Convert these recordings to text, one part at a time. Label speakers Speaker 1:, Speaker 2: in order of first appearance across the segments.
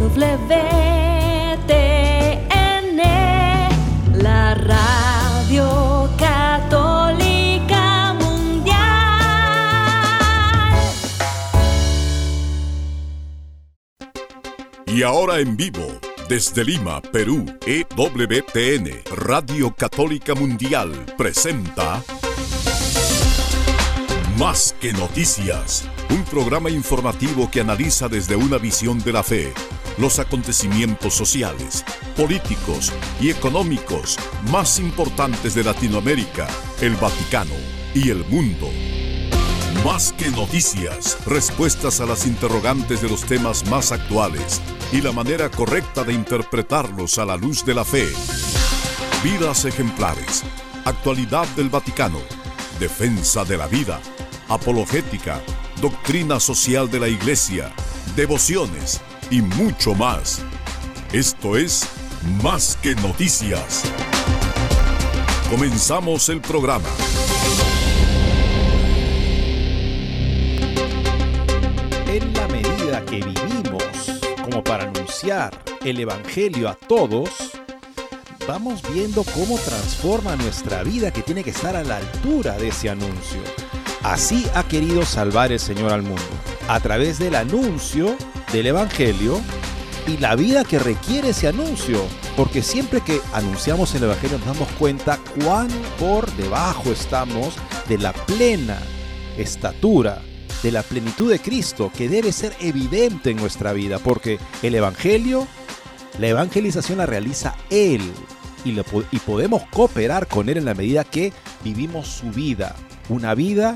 Speaker 1: WTN, la radio católica mundial.
Speaker 2: Y ahora en vivo, desde Lima, Perú, EWTN, Radio Católica Mundial, presenta Más que Noticias, un programa informativo que analiza desde una visión de la fe los acontecimientos sociales, políticos y económicos más importantes de Latinoamérica, el Vaticano y el mundo. Más que noticias, respuestas a las interrogantes de los temas más actuales y la manera correcta de interpretarlos a la luz de la fe. Vidas ejemplares, actualidad del Vaticano, defensa de la vida, apologética, doctrina social de la Iglesia, devociones y mucho más. Esto es Más que noticias. Comenzamos el programa.
Speaker 3: En la medida que vivimos como para anunciar el Evangelio a todos, vamos viendo cómo transforma nuestra vida que tiene que estar a la altura de ese anuncio. Así ha querido salvar el Señor al mundo, a través del anuncio del Evangelio y la vida que requiere ese anuncio. Porque siempre que anunciamos el Evangelio nos damos cuenta cuán por debajo estamos de la plena estatura, de la plenitud de Cristo, que debe ser evidente en nuestra vida. Porque el Evangelio, la evangelización la realiza Él. Y, y podemos cooperar con Él en la medida que vivimos su vida. Una vida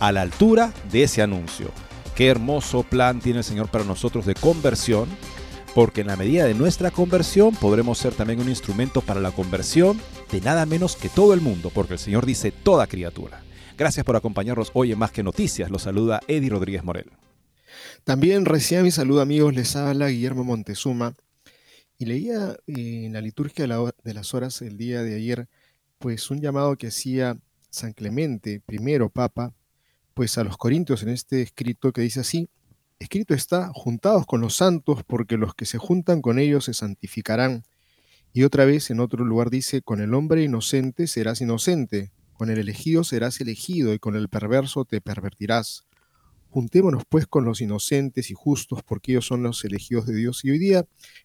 Speaker 3: a la altura de ese anuncio. Qué hermoso plan tiene el Señor para nosotros de conversión, porque en la medida de nuestra conversión podremos ser también un instrumento para la conversión de nada menos que todo el mundo, porque el Señor dice toda criatura. Gracias por acompañarnos hoy en Más que Noticias. Los saluda Eddie Rodríguez Morel.
Speaker 4: También recién mi saludo amigos, les habla Guillermo Montezuma y leía eh, en la liturgia de, las horas el día de ayer, pues un llamado que hacía San Clemente, primero Papa, pues a los Corintios en este escrito que dice así, escrito está, juntados con los santos, porque los que se juntan con ellos se santificarán. Y otra vez en otro lugar dice, con el hombre inocente serás inocente, con el elegido serás elegido y con el perverso te pervertirás. Juntémonos pues con los inocentes y justos, porque ellos son los elegidos de Dios. Y hoy día,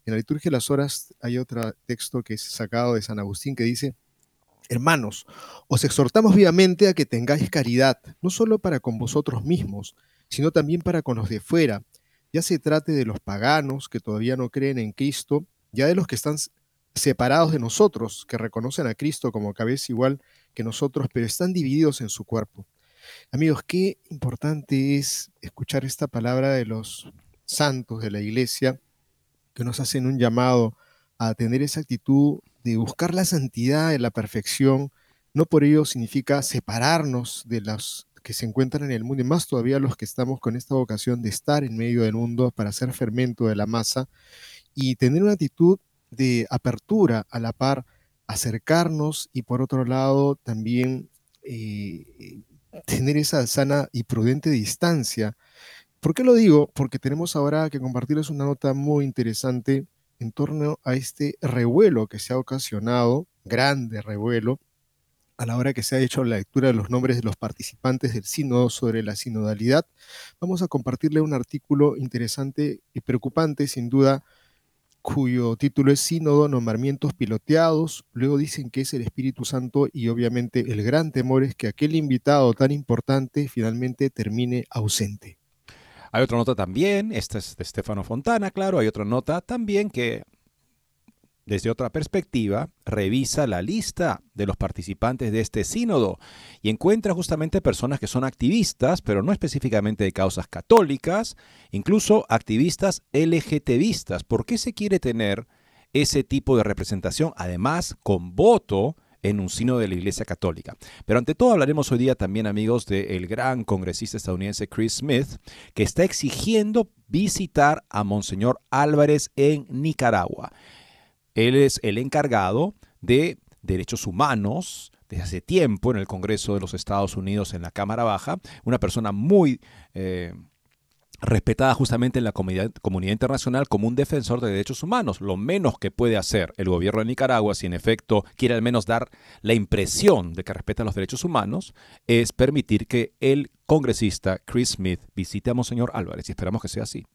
Speaker 4: en la liturgia de las horas, hay otro texto que es sacado de San Agustín que dice, Hermanos, os exhortamos vivamente a que tengáis caridad, no solo para con vosotros mismos, sino también para con los de fuera, ya se trate de los paganos que todavía no creen en Cristo, ya de los que están separados de nosotros, que reconocen a Cristo como cabeza igual que nosotros, pero están divididos en su cuerpo. Amigos, qué importante es escuchar esta palabra de los santos de la iglesia que nos hacen un llamado a tener esa actitud de buscar la santidad y la perfección. No por ello significa separarnos de los que se encuentran en el mundo y más todavía los que estamos con esta vocación de estar en medio del mundo para ser fermento de la masa y tener una actitud de apertura a la par, acercarnos y por otro lado también eh, tener esa sana y prudente distancia. ¿Por qué lo digo? Porque tenemos ahora que compartirles una nota muy interesante en torno a este revuelo que se ha ocasionado, grande revuelo, a la hora que se ha hecho la lectura de los nombres de los participantes del sínodo sobre la sinodalidad. Vamos a compartirle un artículo interesante y preocupante, sin duda, cuyo título es Sínodo, nombramientos piloteados. Luego dicen que es el Espíritu Santo y obviamente el gran temor es que aquel invitado tan importante finalmente termine ausente.
Speaker 3: Hay otra nota también, esta es de Stefano Fontana, claro, hay otra nota también que desde otra perspectiva revisa la lista de los participantes de este sínodo y encuentra justamente personas que son activistas, pero no específicamente de causas católicas, incluso activistas LGTBistas. ¿Por qué se quiere tener ese tipo de representación, además con voto en un sínodo de la Iglesia Católica. Pero ante todo hablaremos hoy día también, amigos, del gran congresista estadounidense Chris Smith, que está exigiendo visitar a Monseñor Álvarez en Nicaragua. Él es el encargado de derechos humanos desde hace tiempo en el Congreso de los Estados Unidos en la Cámara Baja, una persona muy... Eh, respetada justamente en la comunidad, internacional como un defensor de derechos humanos. Lo menos que puede hacer el gobierno de Nicaragua, si en efecto quiere al menos dar la impresión de que respeta los derechos humanos, es permitir que el congresista Chris Smith visite a Monseñor Álvarez y esperamos que sea así.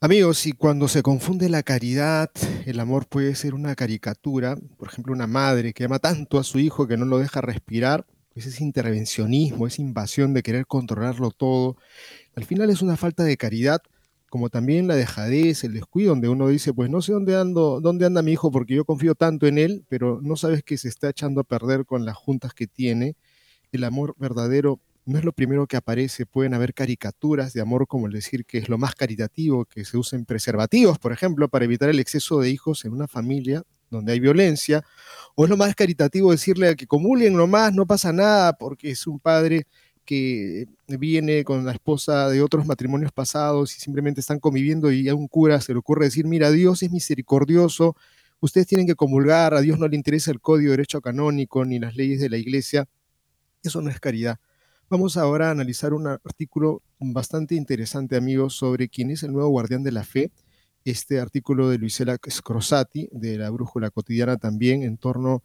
Speaker 4: Amigos, y cuando se confunde la caridad, el amor puede ser una caricatura, por ejemplo, una madre que ama tanto a su hijo que no lo deja respirar, pues es intervencionismo, es invasión de querer controlarlo todo. Al final es una falta de caridad, como también la dejadez, el descuido, donde uno dice, pues no sé dónde anda mi hijo porque yo confío tanto en él, pero no sabes que se está echando a perder con las juntas que tiene. El amor verdadero no es lo primero que aparece, pueden haber caricaturas de amor como el decir que es lo más caritativo, que se usen preservativos, por ejemplo, para evitar el exceso de hijos en una familia donde hay violencia, o es lo más caritativo decirle que comulguen nomás, no pasa nada, porque es un padre que viene con la esposa de otros matrimonios pasados y simplemente están conviviendo y a un cura se le ocurre decir, mira, Dios es misericordioso, ustedes tienen que comulgar, a Dios no le interesa el código de derecho canónico ni las leyes de la iglesia, eso no es caridad. Vamos ahora a analizar un artículo bastante interesante, amigos, sobre quién es el nuevo guardián de la fe. Este artículo de Luisela Scrosati, de la Brújula Cotidiana, también en torno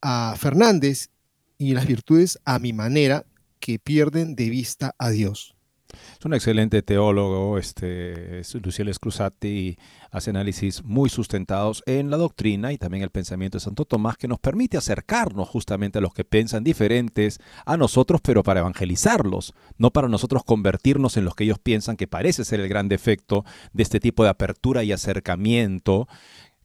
Speaker 4: a Fernández y las virtudes a mi manera que pierden de vista a Dios.
Speaker 3: Es un excelente teólogo, este, Luciel Scruzati, y hace análisis muy sustentados en la doctrina y también el pensamiento de Santo Tomás, que nos permite acercarnos justamente a los que piensan diferentes a nosotros, pero para evangelizarlos, no para nosotros convertirnos en los que ellos piensan que parece ser el gran defecto de este tipo de apertura y acercamiento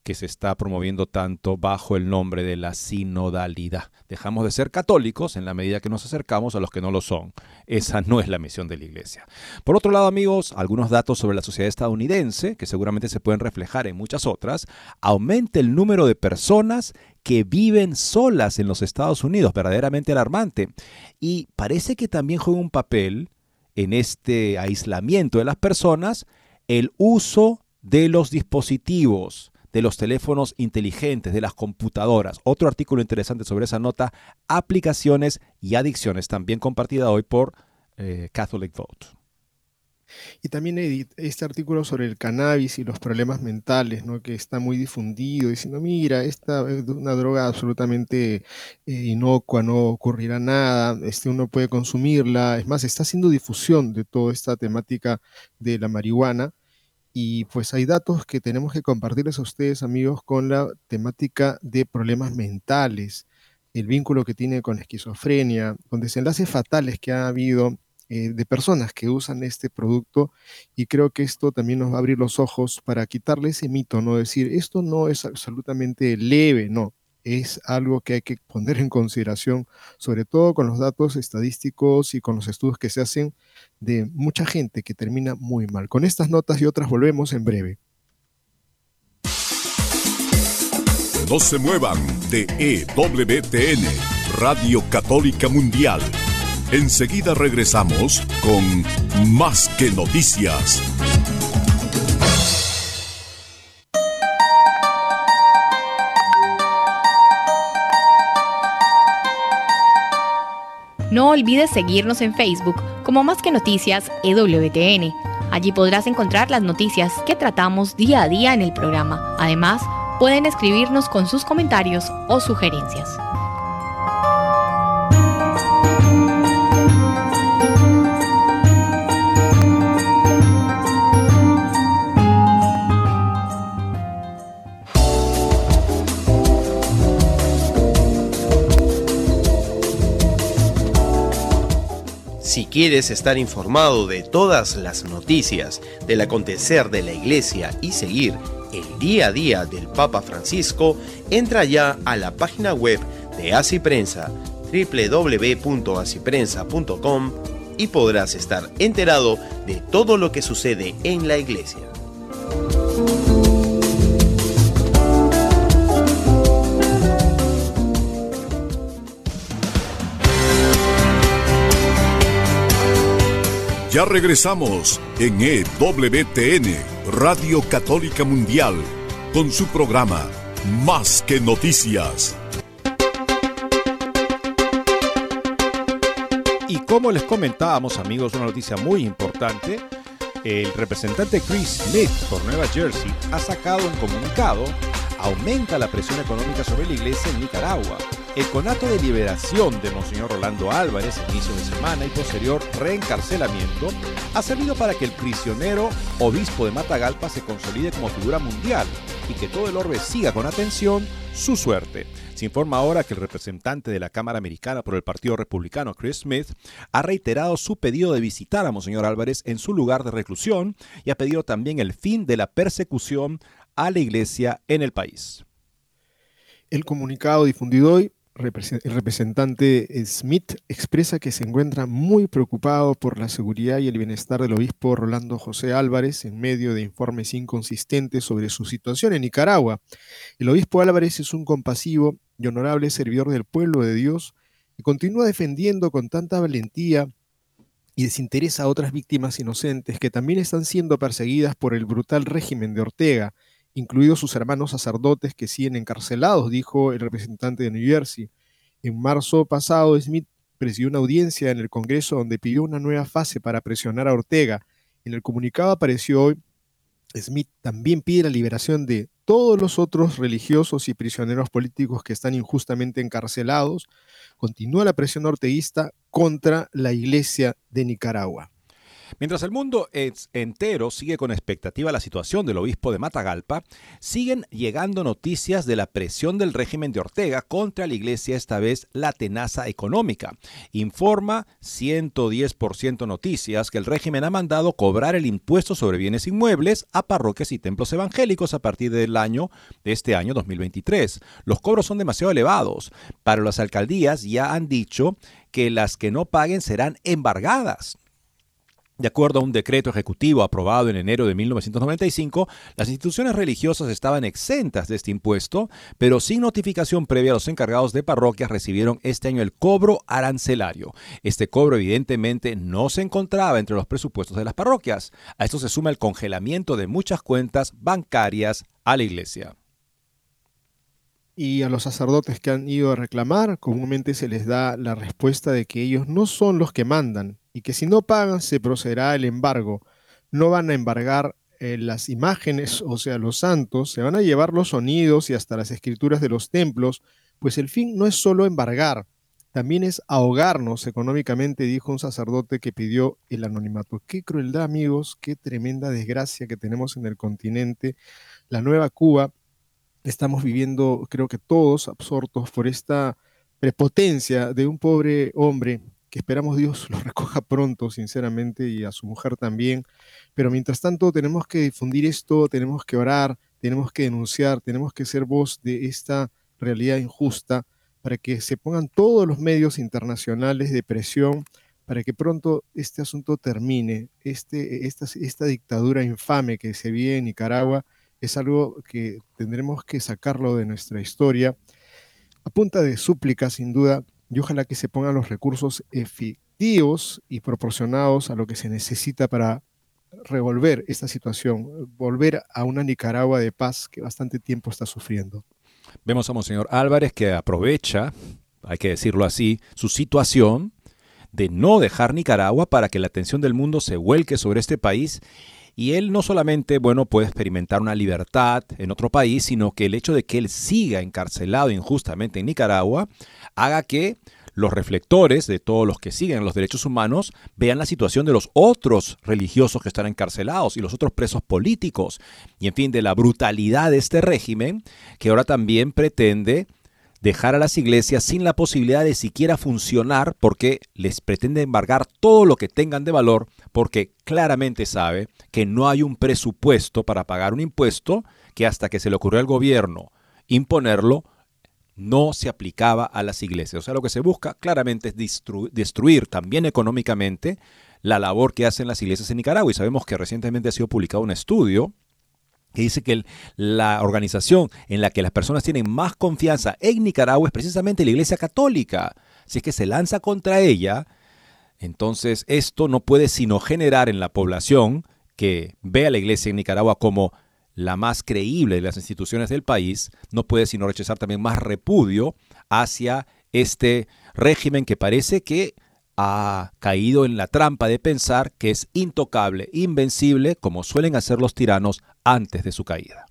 Speaker 3: que se está promoviendo tanto bajo el nombre de la sinodalidad. Dejamos de ser católicos en la medida que nos acercamos a los que no lo son. Esa no es la misión de la Iglesia. Por otro lado, amigos, algunos datos sobre la sociedad estadounidense, que seguramente se pueden reflejar en muchas otras, aumenta el número de personas que viven solas en los Estados Unidos, verdaderamente alarmante. Y parece que también juega un papel en este aislamiento de las personas el uso de los dispositivos de los teléfonos inteligentes, de las computadoras. Otro artículo interesante sobre esa nota, aplicaciones y adicciones, también compartida hoy por eh, Catholic Vote.
Speaker 4: Y también este artículo sobre el cannabis y los problemas mentales, ¿no? que está muy difundido, diciendo, mira, esta es una droga absolutamente eh, inocua, no ocurrirá nada, este, uno puede consumirla. Es más, está haciendo difusión de toda esta temática de la marihuana y pues hay datos que tenemos que compartirles a ustedes, amigos, con la temática de problemas mentales, el vínculo que tiene con esquizofrenia, con desenlaces fatales que ha habido eh, de personas que usan este producto y creo que esto también nos va a abrir los ojos para quitarle ese mito, no decir, esto no es absolutamente leve, no, es algo que hay que poner en consideración, sobre todo con los datos estadísticos y con los estudios que se hacen de mucha gente que termina muy mal. Con estas notas y otras volvemos en breve.
Speaker 2: No se muevan de EWTN, Radio Católica Mundial. Enseguida regresamos con Más que Noticias.
Speaker 5: No olvides seguirnos en Facebook como Más que Noticias EWTN. Allí podrás encontrar las noticias que tratamos día a día en el programa. Además, pueden escribirnos con sus comentarios o sugerencias.
Speaker 6: Si quieres estar informado de todas las noticias del acontecer de la iglesia y seguir el día a día del Papa Francisco, entra ya a la página web de Así Prensa www.asiprensa.com y podrás estar enterado de todo lo que sucede en la iglesia.
Speaker 2: Ya regresamos en EWTN, Radio Católica Mundial, con su programa Más que Noticias.
Speaker 3: Y como les comentábamos, amigos, una noticia muy importante. El representante Chris Smith por Nueva Jersey ha sacado un comunicado, aumenta la presión económica sobre la iglesia en Nicaragua. El conato de liberación de Monseñor Rolando Álvarez, inicio de semana y posterior reencarcelamiento, ha servido para que el prisionero obispo de Matagalpa se consolide como figura mundial y que todo el orbe siga con atención su suerte. Se informa ahora que el representante de la Cámara Americana por el Partido Republicano, Chris Smith, ha reiterado su pedido de visitar a Monseñor Álvarez en su lugar de reclusión y ha pedido también el fin de la persecución a la iglesia en el país.
Speaker 4: El comunicado difundido hoy el representante Smith expresa que se encuentra muy preocupado por la seguridad y el bienestar del obispo Rolando José Álvarez en medio de informes inconsistentes sobre su situación en Nicaragua. El obispo Álvarez es un compasivo y honorable servidor del pueblo de Dios y continúa defendiendo con tanta valentía y desinterés a otras víctimas inocentes que también están siendo perseguidas por el brutal régimen de Ortega incluidos sus hermanos sacerdotes que siguen encarcelados, dijo el representante de New Jersey. En marzo pasado, Smith presidió una audiencia en el Congreso donde pidió una nueva fase para presionar a Ortega. En el comunicado apareció hoy, Smith también pide la liberación de todos los otros religiosos y prisioneros políticos que están injustamente encarcelados. Continúa la presión orteguista contra la Iglesia de Nicaragua.
Speaker 3: Mientras el mundo entero sigue con expectativa la situación del obispo de Matagalpa, siguen llegando noticias de la presión del régimen de Ortega contra la iglesia, esta vez la tenaza económica. Informa 110% Noticias que el régimen ha mandado cobrar el impuesto sobre bienes inmuebles a parroquias y templos evangélicos a partir del año de este año 2023. Los cobros son demasiado elevados. Para las alcaldías ya han dicho que las que no paguen serán embargadas. De acuerdo a un decreto ejecutivo aprobado en enero de 1995, las instituciones religiosas estaban exentas de este impuesto, pero sin notificación previa los encargados de parroquias recibieron este año el cobro arancelario. Este cobro evidentemente no se encontraba entre los presupuestos de las parroquias. A esto se suma el congelamiento de muchas cuentas bancarias a la iglesia.
Speaker 4: Y a los sacerdotes que han ido a reclamar, comúnmente se les da la respuesta de que ellos no son los que mandan, y que si no pagan se procederá el embargo. No van a embargar eh, las imágenes, o sea, los santos, se van a llevar los sonidos y hasta las escrituras de los templos, pues el fin no es solo embargar, también es ahogarnos económicamente, dijo un sacerdote que pidió el anonimato. Qué crueldad, amigos, qué tremenda desgracia que tenemos en el continente. La nueva Cuba, estamos viviendo, creo que todos, absortos por esta prepotencia de un pobre hombre que esperamos Dios lo recoja pronto, sinceramente, y a su mujer también. Pero mientras tanto tenemos que difundir esto, tenemos que orar, tenemos que denunciar, tenemos que ser voz de esta realidad injusta para que se pongan todos los medios internacionales de presión para que pronto este asunto termine. Este, esta, esta dictadura infame que se vive en Nicaragua es algo que tendremos que sacarlo de nuestra historia. A punta de súplica, sin duda, y ojalá que se pongan los recursos efectivos y proporcionados a lo que se necesita para revolver esta situación, volver a una Nicaragua de paz que bastante tiempo está sufriendo.
Speaker 3: Vemos a Monseñor Álvarez que aprovecha, hay que decirlo así, su situación de no dejar Nicaragua para que la atención del mundo se vuelque sobre este país y él no solamente, bueno, puede experimentar una libertad en otro país, sino que el hecho de que él siga encarcelado injustamente en Nicaragua haga que los reflectores de todos los que siguen los derechos humanos vean la situación de los otros religiosos que están encarcelados y los otros presos políticos. Y en fin, de la brutalidad de este régimen que ahora también pretende dejar a las iglesias sin la posibilidad de siquiera funcionar porque les pretende embargar todo lo que tengan de valor porque claramente sabe que no hay un presupuesto para pagar un impuesto que hasta que se le ocurrió al gobierno imponerlo no se aplicaba a las iglesias. O sea, lo que se busca claramente es destruir también económicamente la labor que hacen las iglesias en Nicaragua. Y sabemos que recientemente ha sido publicado un estudio que dice que la organización en la que las personas tienen más confianza en Nicaragua es precisamente la Iglesia Católica. Si es que se lanza contra ella, entonces esto no puede sino generar en la población que ve a la Iglesia en Nicaragua como la más creíble de las instituciones del país, no puede sino rechazar también más repudio hacia este régimen que parece que ha caído en la trampa de pensar que es intocable, invencible, como suelen hacer los tiranos antes de su caída.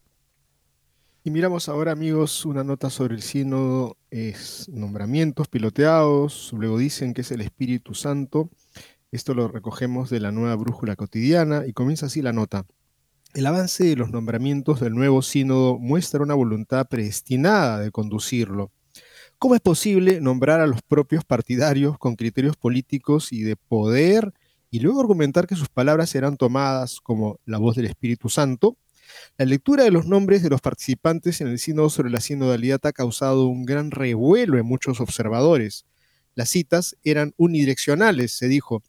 Speaker 4: Y miramos ahora, amigos, una nota sobre el sínodo, es nombramientos piloteados, luego dicen que es el Espíritu Santo. Esto lo recogemos de la nueva brújula cotidiana y comienza así la nota. El avance de los nombramientos del nuevo sínodo muestra una voluntad predestinada de conducirlo. ¿Cómo es posible nombrar a los propios partidarios con criterios políticos y de poder y luego argumentar que sus palabras serán tomadas como la voz del Espíritu Santo? La lectura de los nombres de los participantes en el sínodo sobre la sinodalidad ha causado un gran revuelo en muchos observadores. Las citas eran unidireccionales, se dijo,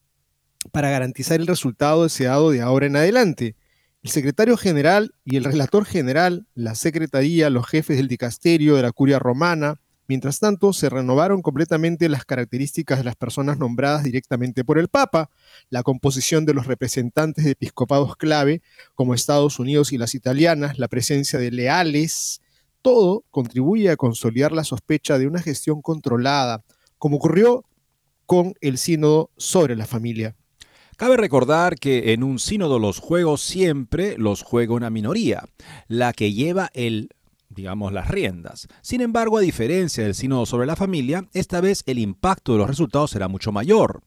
Speaker 4: para garantizar el resultado deseado de ahora en adelante. El secretario general y el relator general, la secretaría, los jefes del dicasterio de la curia romana, Mientras tanto, se renovaron completamente las características de las personas nombradas directamente por el Papa, la composición de los representantes de episcopados clave, como Estados Unidos y las italianas, la presencia de leales, todo contribuye a consolidar la sospecha de una gestión controlada, como ocurrió con el sínodo sobre la familia.
Speaker 3: Cabe recordar que en un sínodo los juegos siempre los juega una minoría, la que lleva el digamos, las riendas. Sin embargo, a diferencia del sínodo sobre la familia, esta vez el impacto de los resultados será mucho mayor.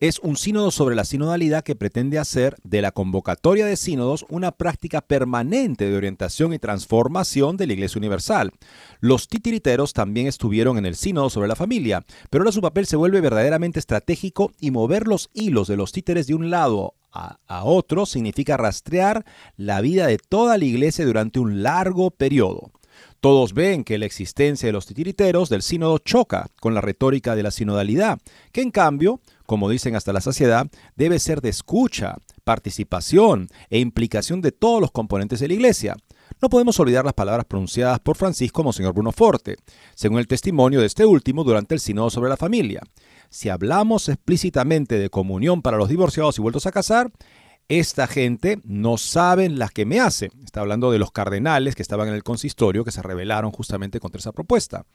Speaker 3: Es un sínodo sobre la sinodalidad que pretende hacer de la convocatoria de sínodos una práctica permanente de orientación y transformación de la Iglesia Universal. Los titiriteros también estuvieron en el sínodo sobre la familia, pero ahora su papel se vuelve verdaderamente estratégico y mover los hilos de los títeres de un lado a, otro significa rastrear la vida de toda la iglesia durante un largo periodo. Todos ven que la existencia de los titiriteros del sínodo choca con la retórica de la sinodalidad, que en cambio, como dicen hasta la saciedad, debe ser de escucha, participación e implicación de todos los componentes de la iglesia. No podemos olvidar las palabras pronunciadas por Francisco Monseñor Bruno Forte, según el testimonio de este último durante el sínodo sobre la familia. Si hablamos explícitamente de comunión para los divorciados y vueltos a casar, esta gente no saben las que me hace. Está hablando de los cardenales que estaban en el consistorio que se rebelaron justamente contra esa propuesta.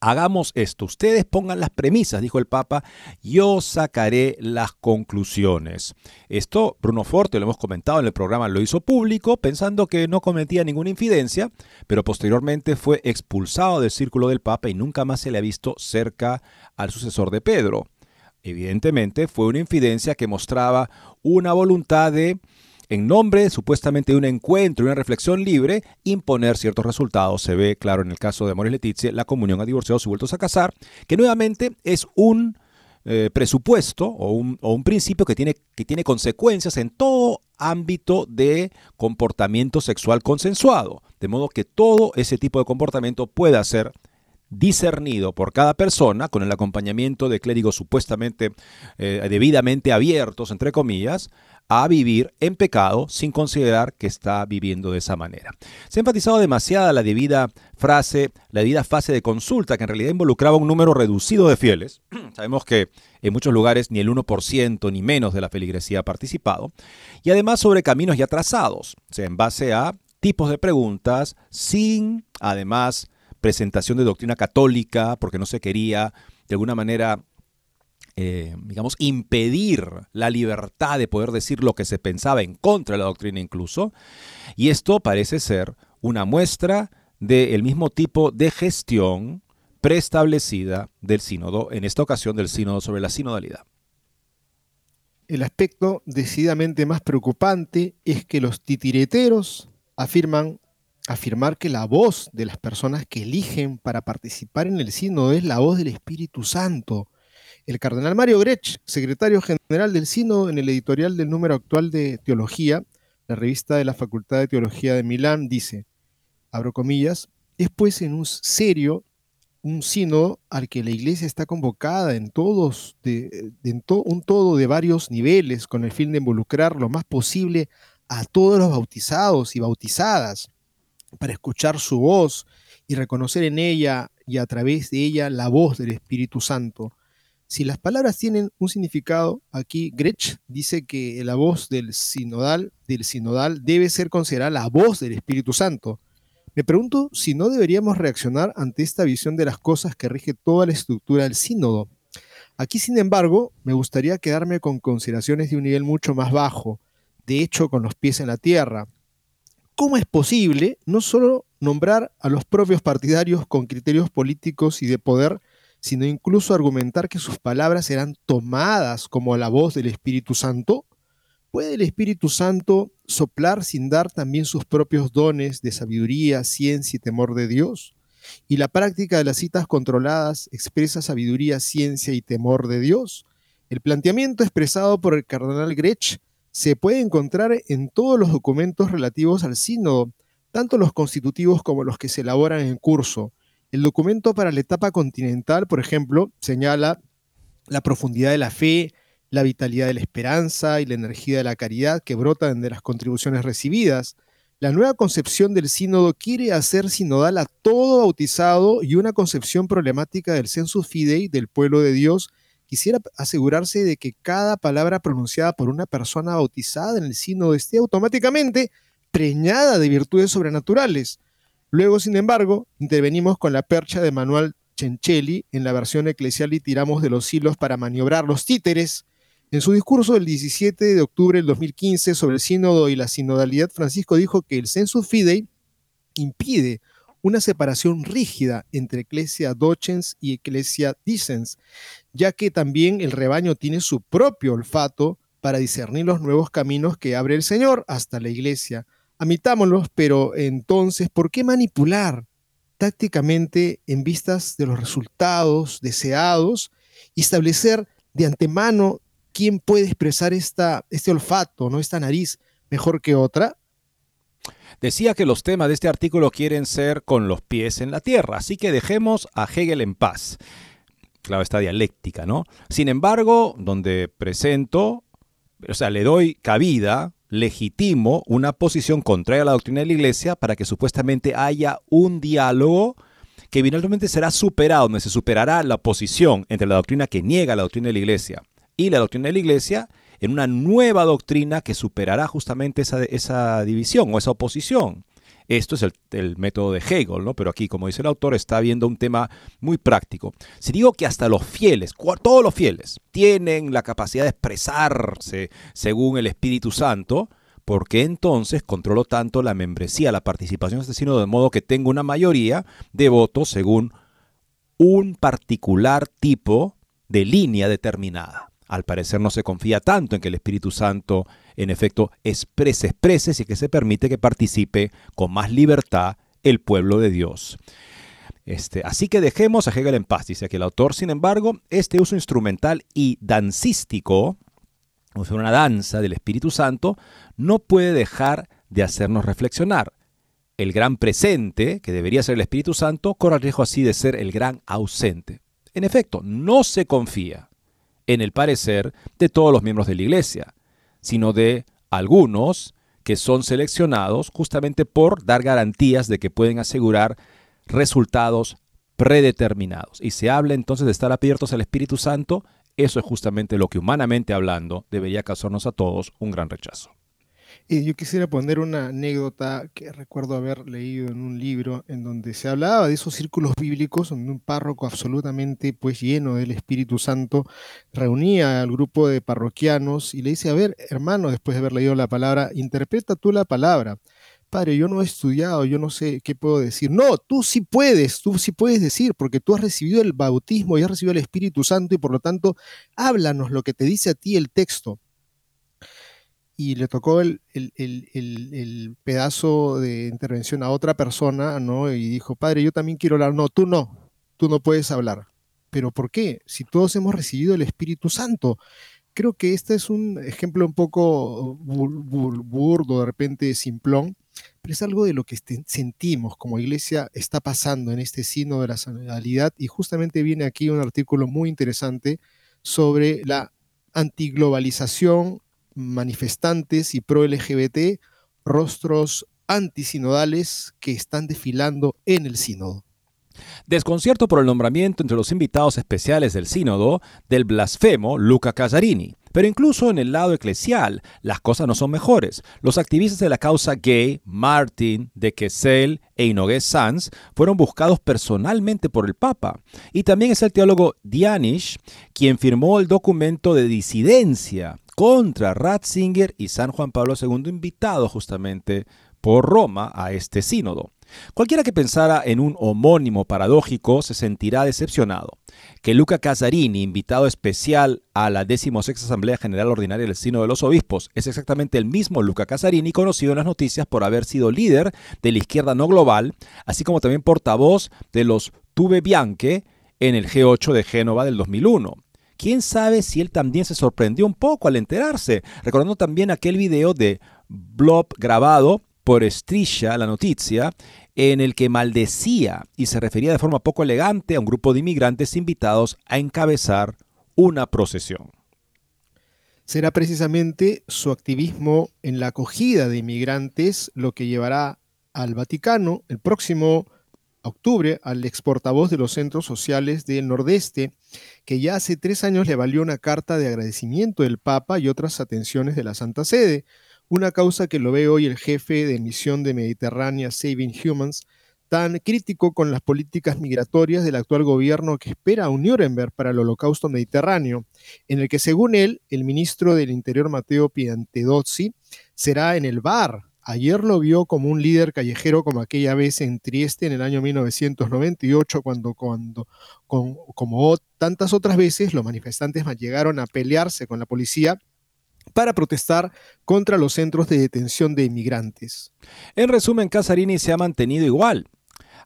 Speaker 3: Hagamos esto, ustedes pongan las premisas, dijo el Papa, yo sacaré las conclusiones. Esto Bruno Forte, lo hemos comentado en el programa, lo hizo público pensando que no cometía ninguna infidencia, pero posteriormente fue expulsado del círculo del Papa y nunca más se le ha visto cerca al sucesor de Pedro. Evidentemente fue una infidencia que mostraba una voluntad de, en nombre supuestamente de un encuentro una reflexión libre, imponer ciertos resultados. Se ve claro en el caso de Amores Leticia, la comunión a divorciados y vueltos a casar, que nuevamente es un eh, presupuesto o un, o un, principio que tiene, que tiene consecuencias en todo ámbito de comportamiento sexual consensuado, de modo que todo ese tipo de comportamiento pueda ser discernido por cada persona, con el acompañamiento de clérigos supuestamente eh, debidamente abiertos, entre comillas, a vivir en pecado sin considerar que está viviendo de esa manera. Se ha enfatizado demasiada la debida frase, la debida fase de consulta, que en realidad involucraba un número reducido de fieles. Sabemos que en muchos lugares ni el 1% ni menos de la feligresía ha participado. Y además sobre caminos ya trazados, o sea, en base a tipos de preguntas, sin además presentación de doctrina católica, porque no se quería de alguna manera, eh, digamos, impedir la libertad de poder decir lo que se pensaba en contra de la doctrina incluso. Y esto parece ser una muestra del mismo tipo de gestión preestablecida del sínodo, en esta ocasión del sínodo sobre la sinodalidad.
Speaker 4: El aspecto decididamente más preocupante es que los titireteros afirman afirmar que la voz de las personas que eligen para participar en el sínodo es la voz del Espíritu Santo. El cardenal Mario Grech, secretario general del sínodo, en el editorial del número actual de Teología, la revista de la Facultad de Teología de Milán, dice, abro comillas, es pues en un serio un sínodo al que la iglesia está convocada en todos, de, en un todo de varios niveles, con el fin de involucrar lo más posible a todos los bautizados y bautizadas para escuchar su voz y reconocer en ella y a través de ella la voz del Espíritu Santo. Si las palabras tienen un significado, aquí Gretsch dice que la voz del sinodal, del sinodal debe ser considerada la voz del Espíritu Santo. Me pregunto si no deberíamos reaccionar ante esta visión de las cosas que rige toda la estructura del sínodo. Aquí, sin embargo, me gustaría quedarme con consideraciones de un nivel mucho más bajo, de hecho con los pies en la tierra. ¿Cómo es posible no solo nombrar a los propios partidarios con criterios políticos y de poder, sino incluso argumentar que sus palabras serán tomadas como la voz del Espíritu Santo? ¿Puede el Espíritu Santo soplar sin dar también sus propios dones de sabiduría, ciencia y temor de Dios? Y la práctica de las citas controladas expresa sabiduría, ciencia y temor de Dios. El planteamiento expresado por el cardenal Grech se puede encontrar en todos los documentos relativos al sínodo, tanto los constitutivos como los que se elaboran en curso. El documento para la etapa continental, por ejemplo, señala la profundidad de la fe, la vitalidad de la esperanza y la energía de la caridad que brotan de las contribuciones recibidas. La nueva concepción del sínodo quiere hacer sinodal a todo bautizado y una concepción problemática del sensus fidei del pueblo de Dios quisiera asegurarse de que cada palabra pronunciada por una persona bautizada en el sínodo esté automáticamente preñada de virtudes sobrenaturales. Luego, sin embargo, intervenimos con la percha de Manuel Cenchelli en la versión eclesial y tiramos de los hilos para maniobrar los títeres en su discurso del 17 de octubre del 2015 sobre el sínodo y la sinodalidad, Francisco dijo que el sensus fidei impide una separación rígida entre Ecclesia docens y Ecclesia dicens, ya que también el rebaño tiene su propio olfato para discernir los nuevos caminos que abre el Señor hasta la iglesia. Amitámoslos, pero entonces, ¿por qué manipular tácticamente en vistas de los resultados deseados y establecer de antemano quién puede expresar esta, este olfato, ¿no? esta nariz, mejor que otra?
Speaker 3: Decía que los temas de este artículo quieren ser con los pies en la tierra, así que dejemos a Hegel en paz. Claro, esta dialéctica, ¿no? Sin embargo, donde presento, o sea, le doy cabida, legitimo una posición contraria a la doctrina de la Iglesia para que supuestamente haya un diálogo que finalmente será superado, donde se superará la posición entre la doctrina que niega la doctrina de la Iglesia y la doctrina de la Iglesia en una nueva doctrina que superará justamente esa, esa división o esa oposición. Esto es el, método de Hegel, ¿no? Pero aquí, como dice el autor, está viendo un tema muy práctico. Si digo que hasta los fieles, todos los fieles, tienen la capacidad de expresarse según el Espíritu Santo, ¿por qué entonces controlo tanto la membresía, la participación en este de modo que tengo una mayoría de votos según un particular tipo de línea determinada? Al parecer no se confía tanto en que el Espíritu Santo en efecto exprese, exprese y que se permite que participe con más libertad el pueblo de Dios. Este, así que dejemos a Hegel en paz, dice aquí el autor. Sin embargo, este uso instrumental y dancístico, o sea, una danza del Espíritu Santo, no puede dejar de hacernos reflexionar. El gran presente, que debería ser el Espíritu Santo, corre el riesgo así de ser el gran ausente. En efecto, no se confía en el parecer de todos los miembros de la Iglesia, sino de algunos que son seleccionados justamente por dar garantías de que pueden asegurar resultados predeterminados. Y se habla entonces de estar abiertos al Espíritu Santo, eso es justamente lo que humanamente hablando debería causarnos a todos un gran rechazo
Speaker 4: yo quisiera poner una anécdota que recuerdo haber leído en un libro en donde se hablaba de esos círculos bíblicos donde un párroco absolutamente pues lleno del Espíritu Santo reunía al grupo de parroquianos y le dice, a ver, hermano, después de haber leído la palabra, interpreta tú la palabra. Padre, yo no he estudiado, yo no sé qué puedo decir. No, tú sí puedes, tú sí puedes decir, porque tú has recibido el bautismo y has recibido el Espíritu Santo y por lo tanto, háblanos lo que te dice a ti el texto y le tocó el, pedazo de intervención a otra persona, ¿no? Y dijo, padre, yo también quiero hablar. No, tú no, tú no puedes hablar. ¿Pero por qué? Si todos hemos recibido el Espíritu Santo. Creo que este es un ejemplo un poco burdo, de repente simplón, pero es algo de lo que este, sentimos como iglesia está pasando en este signo de la sanidad y justamente viene aquí un artículo muy interesante sobre la antiglobalización manifestantes y pro-LGBT, rostros antisinodales que están desfilando en el sínodo.
Speaker 3: Desconcierto por el nombramiento entre los invitados especiales del sínodo del blasfemo Luca Casarini. Pero incluso en el lado eclesial, las cosas no son mejores. Los activistas de la causa gay, Martin, de Kessel e Inogué Sanz fueron buscados personalmente por el Papa. Y también es el teólogo Dianish quien firmó el documento de disidencia contra Ratzinger y San Juan Pablo II, invitado justamente por Roma a este sínodo. Cualquiera que pensara en un homónimo paradójico se sentirá decepcionado. Que Luca Casarini, invitado especial a la 16 Asamblea General Ordinaria del Sínodo de los Obispos, es exactamente el mismo Luca Casarini, conocido en las noticias por haber sido líder de la izquierda no global, así como también portavoz de los Tube Bianche en el G8 de Génova del 2001. Quién sabe si él también se sorprendió un poco al enterarse, recordando también aquel video de Blob grabado por Estrilla la noticia, en el que maldecía y se refería de forma poco elegante a un grupo de inmigrantes invitados a encabezar una procesión.
Speaker 4: Será precisamente su activismo en la acogida de inmigrantes lo que llevará al Vaticano el próximo octubre al ex portavoz de los centros sociales del Nordeste, que ya hace tres años le valió una carta de agradecimiento del Papa y otras atenciones de la Santa Sede, una causa que lo ve hoy el jefe de misión de Mediterránea Saving Humans, tan crítico con las políticas migratorias del actual gobierno que espera a un Nuremberg para el holocausto mediterráneo, en el que según él, el ministro del Interior Matteo Piantedozzi será en el bar. Ayer lo vio como un líder callejero como aquella vez en Trieste en el año 1998, cuando, como tantas otras veces, los manifestantes llegaron a pelearse con la policía para protestar contra los centros de detención de inmigrantes.
Speaker 3: En resumen, Casarini se ha mantenido igual.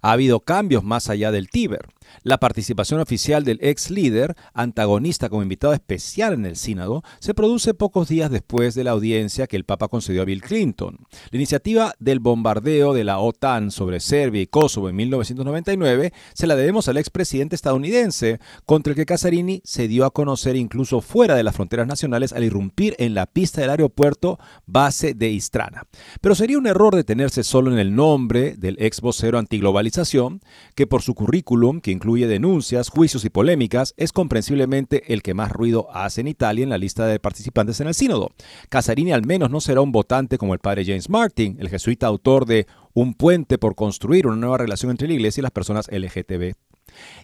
Speaker 3: Ha habido cambios más allá del Tíber. La participación oficial del ex líder, antagonista como invitado especial en el sínodo, se produce pocos días después de la audiencia que el Papa concedió a Bill Clinton. La iniciativa del bombardeo de la OTAN sobre Serbia y Kosovo en 1999 se la debemos al expresidente estadounidense, contra el que Casarini se dio a conocer incluso fuera de las fronteras nacionales al irrumpir en la pista del aeropuerto base de Istrana. Pero sería un error detenerse solo en el nombre del ex vocero antiglobalización, que por su currículum, incluye denuncias, juicios y polémicas, es comprensiblemente el que más ruido hace en Italia en la lista de participantes en el sínodo. Casarini al menos no será un votante como el padre James Martin, el jesuita autor de Un puente por construir una nueva relación entre la iglesia y las personas LGTB.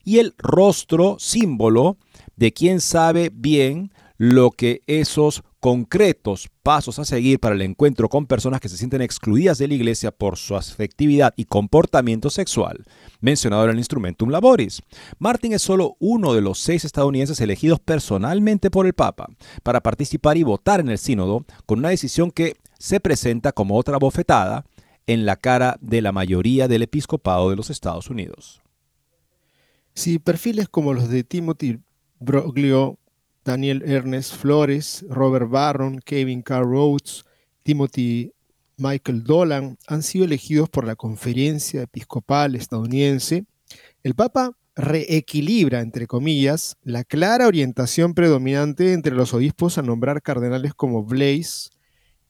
Speaker 3: Y el rostro, símbolo de quien sabe bien lo que esos concretos pasos a seguir para el encuentro con personas que se sienten excluidas de la iglesia por su afectividad y comportamiento sexual, mencionado en el Instrumentum Laboris. Martin es solo uno de los seis estadounidenses elegidos personalmente por el Papa para participar y votar en el sínodo con una decisión que se presenta como otra bofetada en la cara de la mayoría del episcopado de los Estados Unidos.
Speaker 4: Si perfiles como los de Timothy Broglio Daniel Ernest Flores, Robert Barron, Kevin Carr Rhodes, Timothy Michael Dolan han sido elegidos por la Conferencia Episcopal estadounidense, el Papa reequilibra, entre comillas, la clara orientación predominante entre los obispos a nombrar cardenales como Blaise.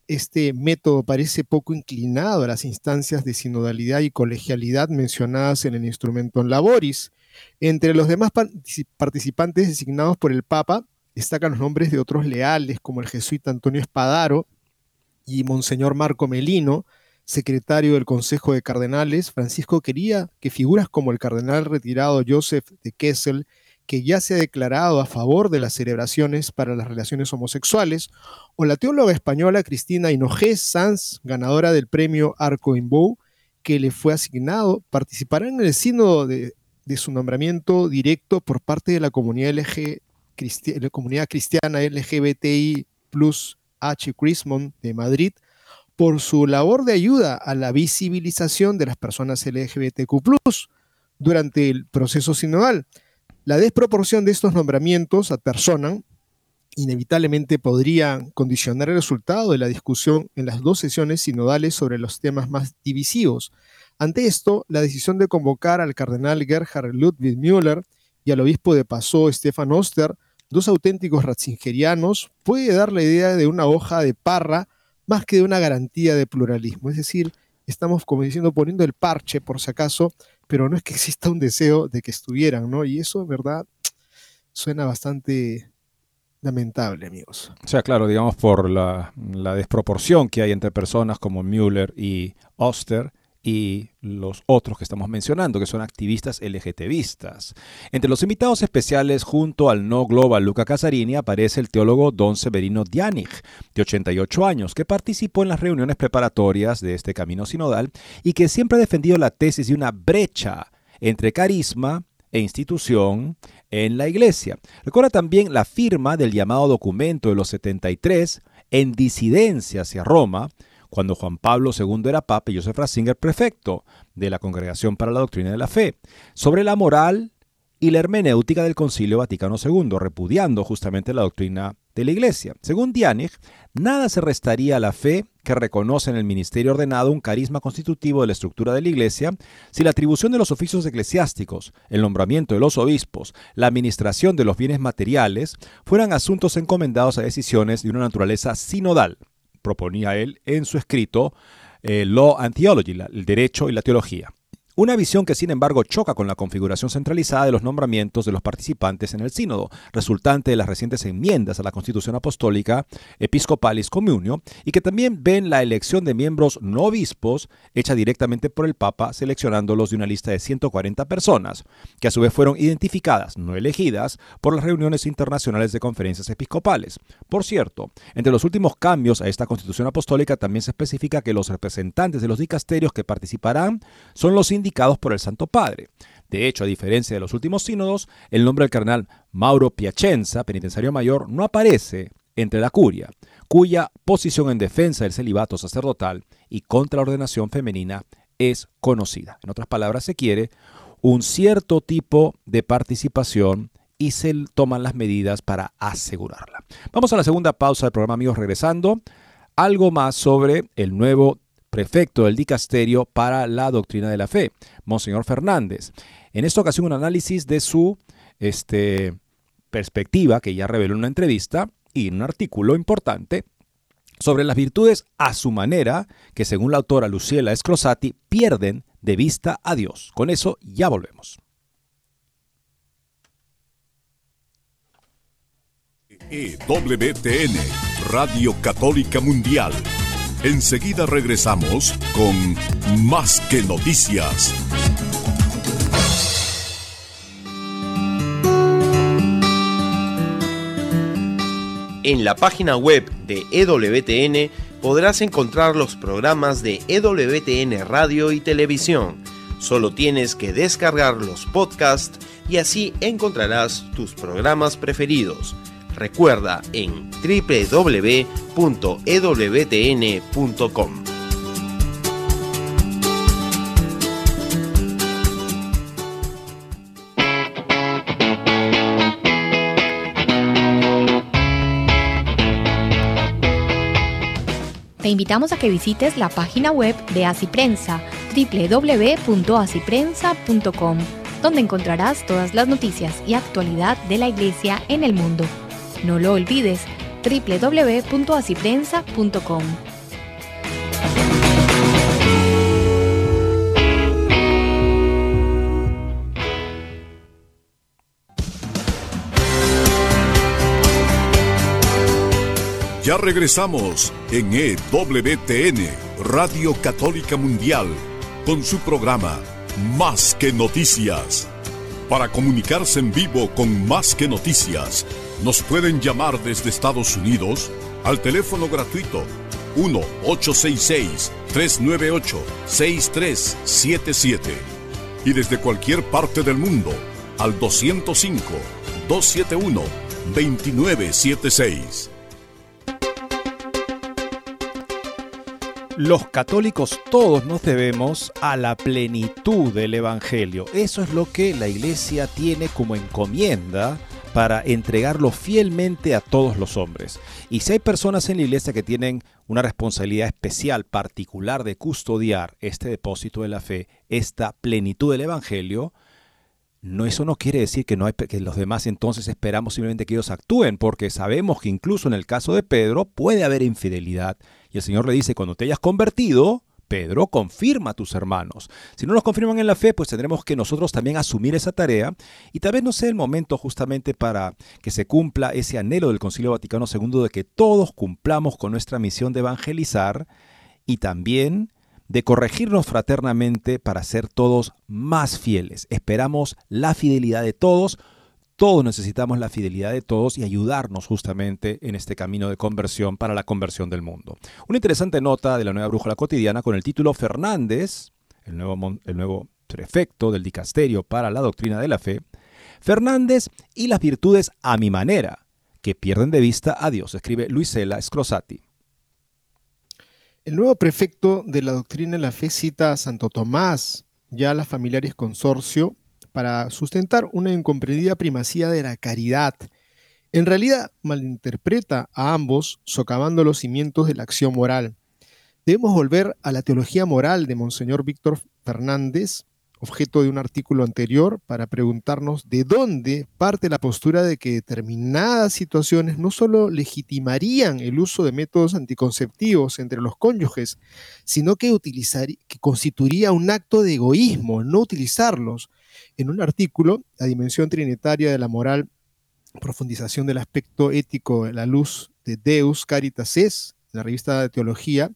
Speaker 4: Este método parece poco inclinado a las instancias de sinodalidad y colegialidad mencionadas en el instrumento en Laboris. Entre los demás participantes designados por el Papa destacan los nombres de otros leales como el jesuita Antonio Espadaro y Monseñor Marco Melino, secretario del Consejo de Cardenales. Francisco quería que figuras como el cardenal retirado Joseph de Kessel, que ya se ha declarado a favor de las celebraciones para las relaciones homosexuales, o la teóloga española Cristina Hinojés Sanz, ganadora del premio Arco que le fue asignado, participarán en el sínodo de, de su nombramiento directo por parte de la comunidad LG, la comunidad cristiana LGBTI plus H. Chrismon de Madrid por su labor de ayuda a la visibilización de las personas LGBTQ durante el proceso sinodal. La desproporción de estos nombramientos a persona inevitablemente podría condicionar el resultado de la discusión en las dos sesiones sinodales sobre los temas más divisivos. Ante esto, la decisión de convocar al cardenal Gerhard Ludwig Müller y al obispo de Passau, Stefan Oster, dos auténticos ratzingerianos, puede dar la idea de una hoja de parra más que de una garantía de pluralismo. Es decir, estamos, como diciendo, poniendo el parche por si acaso, pero no es que exista un deseo de que estuvieran, ¿no? Y eso, verdad, suena bastante lamentable, amigos.
Speaker 3: O sea, claro, digamos, por la, la desproporción que hay entre personas como Müller y Oster, y los otros que estamos mencionando, que son activistas LGTBistas. Entre los invitados especiales, junto al no global Luca Casarini, aparece el teólogo Don Severino Dianich, de 88 años, que participó en las reuniones preparatorias de este camino sinodal y que siempre ha defendido la tesis de una brecha entre carisma e institución en la iglesia. Recuerda también la firma del llamado documento de los 73 en disidencia hacia Roma, cuando Juan Pablo II era papa y Joseph Ratzinger prefecto de la Congregación para la Doctrina de la Fe, sobre la moral y la hermenéutica del Concilio Vaticano II, repudiando justamente la doctrina de la Iglesia. Según Dianich, nada se restaría a la fe que reconoce en el ministerio ordenado un carisma constitutivo de la estructura de la Iglesia si la atribución de los oficios eclesiásticos, el nombramiento de los obispos, la administración de los bienes materiales fueran asuntos encomendados a decisiones de una naturaleza sinodal, proponía él en su escrito eh, Law and Theology, el derecho y la teología. Una visión que sin embargo choca con la configuración centralizada de los nombramientos de los participantes en el sínodo, resultante de las recientes enmiendas a la Constitución Apostólica Episcopalis Communio, y que también ven la elección de miembros no obispos hecha directamente por el Papa, seleccionándolos de una lista de 140 personas, que a su vez fueron identificadas, no elegidas, por las reuniones internacionales de conferencias episcopales. Por cierto, entre los últimos cambios a esta Constitución Apostólica también se especifica que los representantes de los dicasterios que participarán son los por el Santo Padre. De hecho, a diferencia de los últimos sínodos, el nombre del cardenal Mauro Piacenza, penitenciario mayor, no aparece entre la curia, cuya posición en defensa del celibato sacerdotal y contra la ordenación femenina es conocida. En otras palabras, se quiere un cierto tipo de participación y se toman las medidas para asegurarla. Vamos a la segunda pausa del programa, amigos, regresando. Algo más sobre el nuevo prefecto del dicasterio para la doctrina de la fe, Monseñor Fernández. En esta ocasión un análisis de su este, perspectiva que ya reveló en una entrevista y en un artículo importante sobre las virtudes a su manera que según la autora Luciela Escrosati pierden de vista a Dios. Con eso ya volvemos.
Speaker 2: EWTN, Radio Católica Mundial Enseguida regresamos con Más que Noticias.
Speaker 6: En la página web de EWTN podrás encontrar los programas de EWTN Radio y Televisión. Solo tienes que descargar los podcasts y así encontrarás tus programas preferidos Recuerda en www.ewtn.com.
Speaker 5: Te invitamos a que visites la página web de Asiprensa, www.asiprensa.com, donde encontrarás todas las noticias y actualidad de la Iglesia en el mundo. No lo olvides, www.asiprensa.com.
Speaker 2: Ya regresamos en EWTN, Radio Católica Mundial, con su programa Más que Noticias. Para comunicarse en vivo con Más que Noticias, nos pueden llamar desde Estados Unidos al teléfono gratuito 1-866-398-6377 y desde cualquier parte del mundo al 205-271-2976.
Speaker 3: Los católicos todos nos debemos a la plenitud del Evangelio. Eso es lo que la Iglesia tiene como encomienda para entregarlo fielmente a todos los hombres. Y si hay personas en la iglesia que tienen una responsabilidad especial, particular de custodiar este depósito de la fe, esta plenitud del Evangelio, no, eso no quiere decir que, no hay, que los demás entonces esperamos simplemente que ellos actúen, porque sabemos que incluso en el caso de Pedro puede haber infidelidad. Y el Señor le dice, cuando te hayas convertido, Pedro, confirma a tus hermanos. Si no nos confirman en la fe, pues tendremos que nosotros también asumir esa tarea y tal vez no sea el momento justamente para que se cumpla ese anhelo del Concilio Vaticano II de que todos cumplamos con nuestra misión de evangelizar y también de corregirnos fraternamente para ser todos más fieles. Esperamos la fidelidad de todos, todos necesitamos la fidelidad de todos y ayudarnos justamente en este camino de conversión para la conversión del mundo. Una interesante nota de la nueva brújula cotidiana con el título Fernández, el nuevo, el nuevo prefecto del dicasterio para la doctrina de la fe, Fernández y las virtudes a mi manera, que pierden de vista a Dios, escribe Luisela Scrosati.
Speaker 4: El nuevo prefecto de la doctrina de la fe cita a Santo Tomás, ya a las familiares consorcio, para sustentar una incomprendida primacía de la caridad. En realidad malinterpreta a ambos, socavando los cimientos de la acción moral. Debemos volver a la teología moral de Monseñor Víctor Fernández, objeto de un artículo anterior, para preguntarnos de dónde parte la postura de que determinadas situaciones no solo legitimarían el uso de métodos anticonceptivos entre los cónyuges, sino que, que constituiría un acto de egoísmo no utilizarlos. En un artículo, La dimensión trinitaria de la moral, profundización del aspecto ético la luz de Deus Caritas Es, la revista de teología,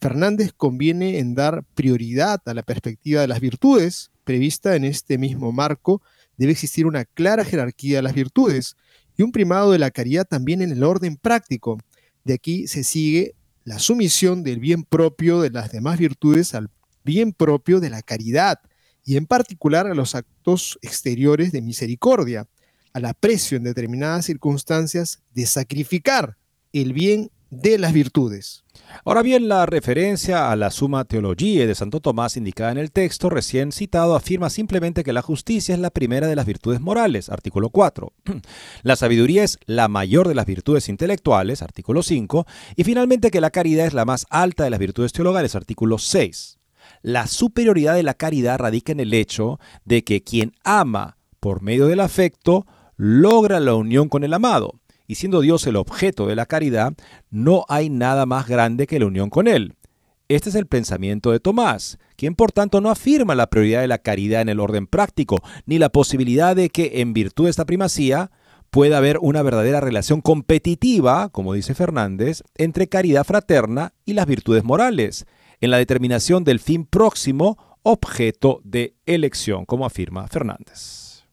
Speaker 4: Fernández conviene en dar prioridad a la perspectiva de las virtudes, prevista en este mismo marco, debe existir una clara jerarquía de las virtudes y un primado de la caridad también en el orden práctico. De aquí se sigue la sumisión del bien propio de las demás virtudes al bien propio de la caridad y en particular a los actos exteriores de misericordia, al aprecio en determinadas circunstancias de sacrificar el bien de las virtudes.
Speaker 3: Ahora bien, la referencia a la Suma Theologiae de Santo Tomás indicada en el texto recién citado afirma simplemente que la justicia es la primera de las virtudes morales, artículo 4. La sabiduría es la mayor de las virtudes intelectuales, artículo 5. Y finalmente que la caridad es la más alta de las virtudes teologales, artículo 6. La superioridad de la caridad radica en el hecho de que quien ama por medio del afecto logra la unión con el amado y siendo Dios el objeto de la caridad, no hay nada más grande que la unión con Él. Este es el pensamiento de Tomás, quien por tanto no afirma la prioridad de la caridad en el orden práctico, ni la posibilidad de que en virtud de esta primacía pueda haber una verdadera relación competitiva, como dice Fernández, entre caridad fraterna y las virtudes morales, en la determinación del fin próximo objeto de elección, como afirma Fernández.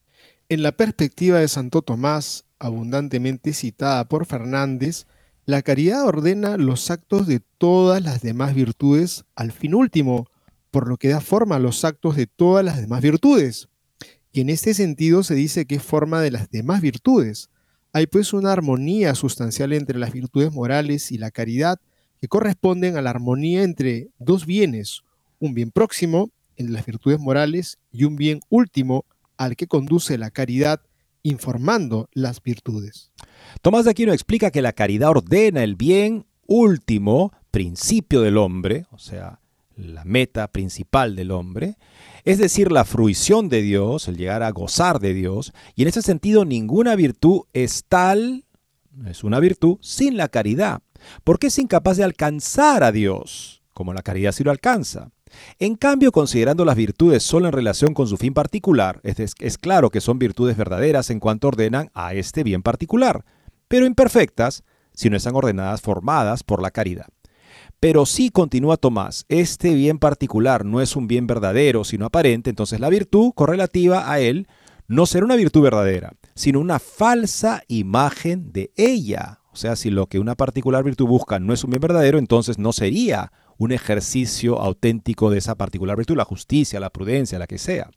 Speaker 4: En la perspectiva de Santo Tomás, abundantemente citada por Fernández, la caridad ordena los actos de todas las demás virtudes al fin último, por lo que da forma a los actos de todas las demás virtudes. Y en este sentido se dice que es forma de las demás virtudes. Hay pues una armonía sustancial entre las virtudes morales y la caridad corresponden a la armonía entre dos bienes, un bien próximo, de las virtudes morales, y un bien último, al que conduce la caridad, informando las virtudes.
Speaker 3: Tomás de Aquino explica que la caridad ordena el bien último, principio del hombre, o sea, la meta principal del hombre, es decir, la fruición de Dios, el llegar a gozar de Dios, y en ese sentido ninguna virtud es tal, es una virtud, sin la caridad, porque es incapaz de alcanzar a Dios, como la caridad sí lo alcanza. En cambio, considerando las virtudes solo en relación con su fin particular, es, claro que son virtudes verdaderas en cuanto ordenan a este bien particular, pero imperfectas si no están ordenadas formadas por la caridad. Pero si, continúa Tomás, este bien particular no es un bien verdadero, sino aparente, entonces la virtud correlativa a él no será una virtud verdadera, sino una falsa imagen de ella. O sea, si lo que una particular virtud busca no es un bien verdadero, entonces no sería un ejercicio auténtico de esa particular virtud, la justicia, la prudencia, la que sea.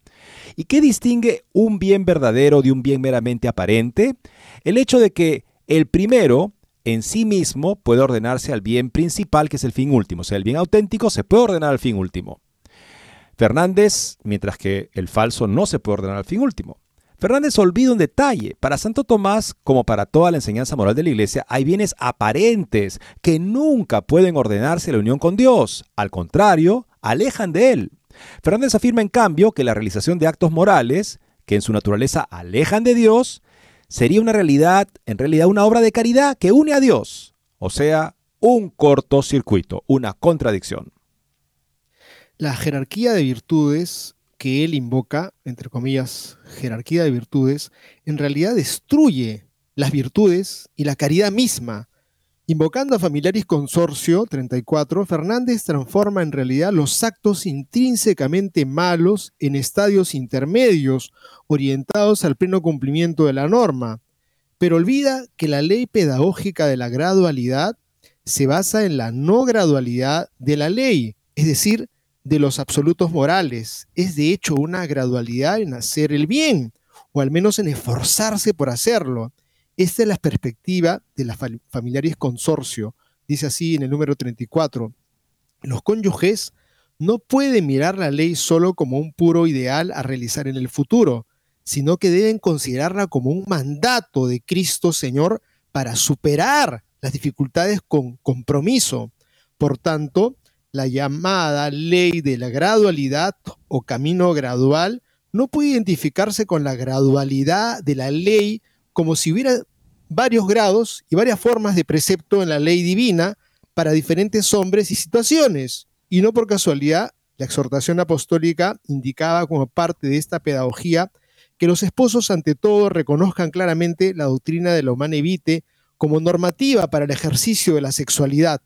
Speaker 3: ¿Y qué distingue un bien verdadero de un bien meramente aparente? El hecho de que el primero en sí mismo puede ordenarse al bien principal, que es el fin último. O sea, el bien auténtico se puede ordenar al fin último. Fernández, mientras que el falso no se puede ordenar al fin último. Fernández olvida un detalle. Para Santo Tomás, como para toda la enseñanza moral de la Iglesia, hay bienes aparentes que nunca pueden ordenarse la unión con Dios. Al contrario, alejan de Él. Fernández afirma, en cambio, que la realización de actos morales, que en su naturaleza alejan de Dios, sería una realidad, en realidad una obra de caridad que une a Dios. O sea, un cortocircuito, una contradicción.
Speaker 4: La jerarquía de virtudes que él invoca, entre comillas, jerarquía de virtudes, en realidad destruye las virtudes y la caridad misma. Invocando a Familiaris Consorcio 34, Fernández transforma en realidad los actos intrínsecamente malos en estadios intermedios, orientados al pleno cumplimiento de la norma, pero olvida que la ley pedagógica de la gradualidad se basa en la no gradualidad de la ley, es decir, de los absolutos morales. Es de hecho una gradualidad en hacer el bien, o al menos en esforzarse por hacerlo. Esta es la perspectiva de la familiares consorcio. Dice así en el número 34. Los cónyuges no pueden mirar la ley solo como un puro ideal a realizar en el futuro, sino que deben considerarla como un mandato de Cristo Señor para superar las dificultades con compromiso. Por tanto, la llamada ley de la gradualidad o camino gradual no puede identificarse con la gradualidad de la ley como si hubiera varios grados y varias formas de precepto en la ley divina para diferentes hombres y situaciones. Y no por casualidad, la exhortación apostólica indicaba como parte de esta pedagogía que los esposos ante todo reconozcan claramente la doctrina de la humana como normativa para el ejercicio de la sexualidad.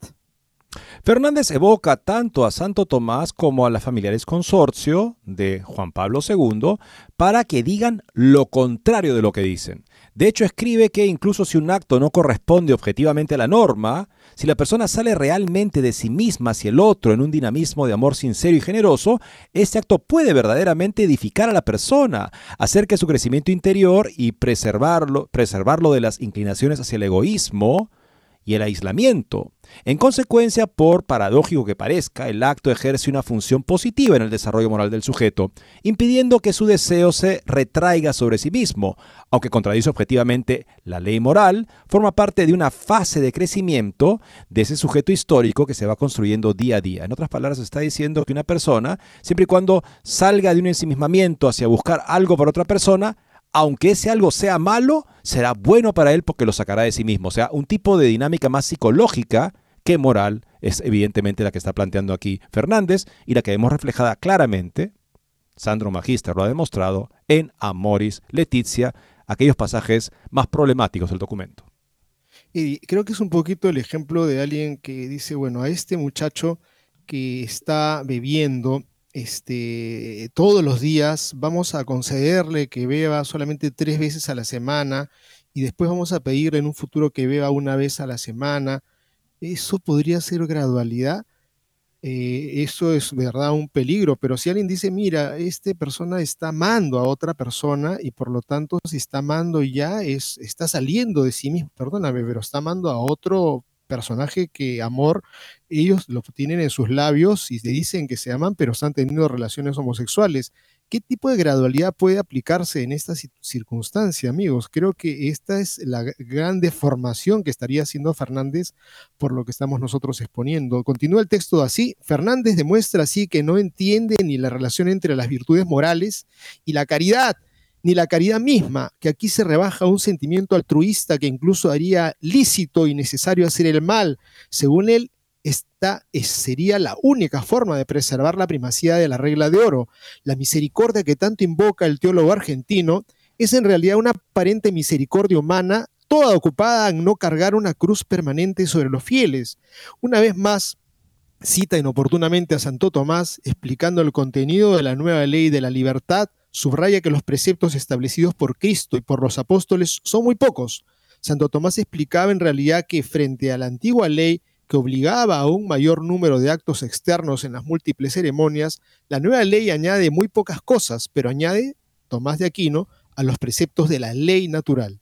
Speaker 3: Fernández evoca tanto a Santo Tomás como a las familiares consorcio de Juan Pablo II para que digan lo contrario de lo que dicen. De hecho, escribe que incluso si un acto no corresponde objetivamente a la norma, si la persona sale realmente de sí misma hacia el otro en un dinamismo de amor sincero y generoso, este acto puede verdaderamente edificar a la persona, hacer que su crecimiento interior y preservarlo, preservarlo de las inclinaciones hacia el egoísmo, y el aislamiento. En consecuencia, por paradójico que parezca, el acto ejerce una función positiva en el desarrollo moral del sujeto, impidiendo que su deseo se retraiga sobre sí mismo, aunque contradice objetivamente la ley moral, forma parte de una fase de crecimiento de ese sujeto histórico que se va construyendo día a día. En otras palabras, está diciendo que una persona, siempre y cuando salga de un ensimismamiento hacia buscar algo para otra persona, aunque ese algo sea malo, será bueno para él porque lo sacará de sí mismo. O sea, un tipo de dinámica más psicológica que moral es evidentemente la que está planteando aquí Fernández y la que vemos reflejada claramente, Sandro Magister lo ha demostrado, en Amoris Letizia, aquellos pasajes más problemáticos del documento.
Speaker 4: Y creo que es un poquito el ejemplo de alguien que dice, bueno, a este muchacho que está bebiendo este, todos los días, vamos a concederle que beba solamente tres veces a la semana y después vamos a pedirle en un futuro que beba una vez a la semana. Eso podría ser gradualidad. Eh, eso es verdad un peligro, pero si alguien dice, mira, esta persona está amando a otra persona y por lo tanto si está amando ya es, está saliendo de sí mismo, perdóname, pero está amando a otro personaje que amor ellos lo tienen en sus labios y se dicen que se aman, pero están teniendo relaciones homosexuales. ¿Qué tipo de gradualidad puede aplicarse en esta circunstancia, amigos? Creo que esta es la gran deformación que estaría haciendo Fernández por lo que estamos nosotros exponiendo. Continúa el texto así. Fernández demuestra así que no entiende ni la relación entre las virtudes morales y la caridad ni la caridad misma, que aquí se rebaja un sentimiento altruista que incluso haría lícito y necesario hacer el mal. Según él, esta sería la única forma de preservar la primacía de la regla de oro. La misericordia que tanto invoca el teólogo argentino es en realidad una aparente misericordia humana, toda ocupada en no cargar una cruz permanente sobre los fieles. Una vez más, cita inoportunamente a Santo Tomás explicando el contenido de la nueva ley de la libertad, subraya que los preceptos establecidos por Cristo y por los apóstoles son muy pocos. Santo Tomás explicaba en realidad que frente a la antigua ley que obligaba a un mayor número de actos externos en las múltiples ceremonias, la nueva ley añade muy pocas cosas, pero añade, Tomás de Aquino, a los preceptos de la ley natural.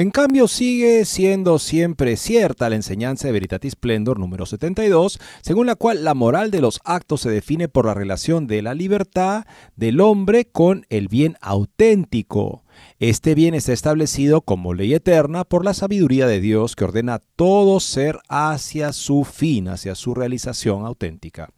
Speaker 3: En cambio, sigue siendo siempre cierta la enseñanza de Veritatis Splendor número 72, según la cual la moral de los actos se define por la relación de la libertad del hombre con el bien auténtico. Este bien está establecido como ley eterna por la sabiduría de Dios que ordena todo ser hacia su fin, hacia su realización auténtica.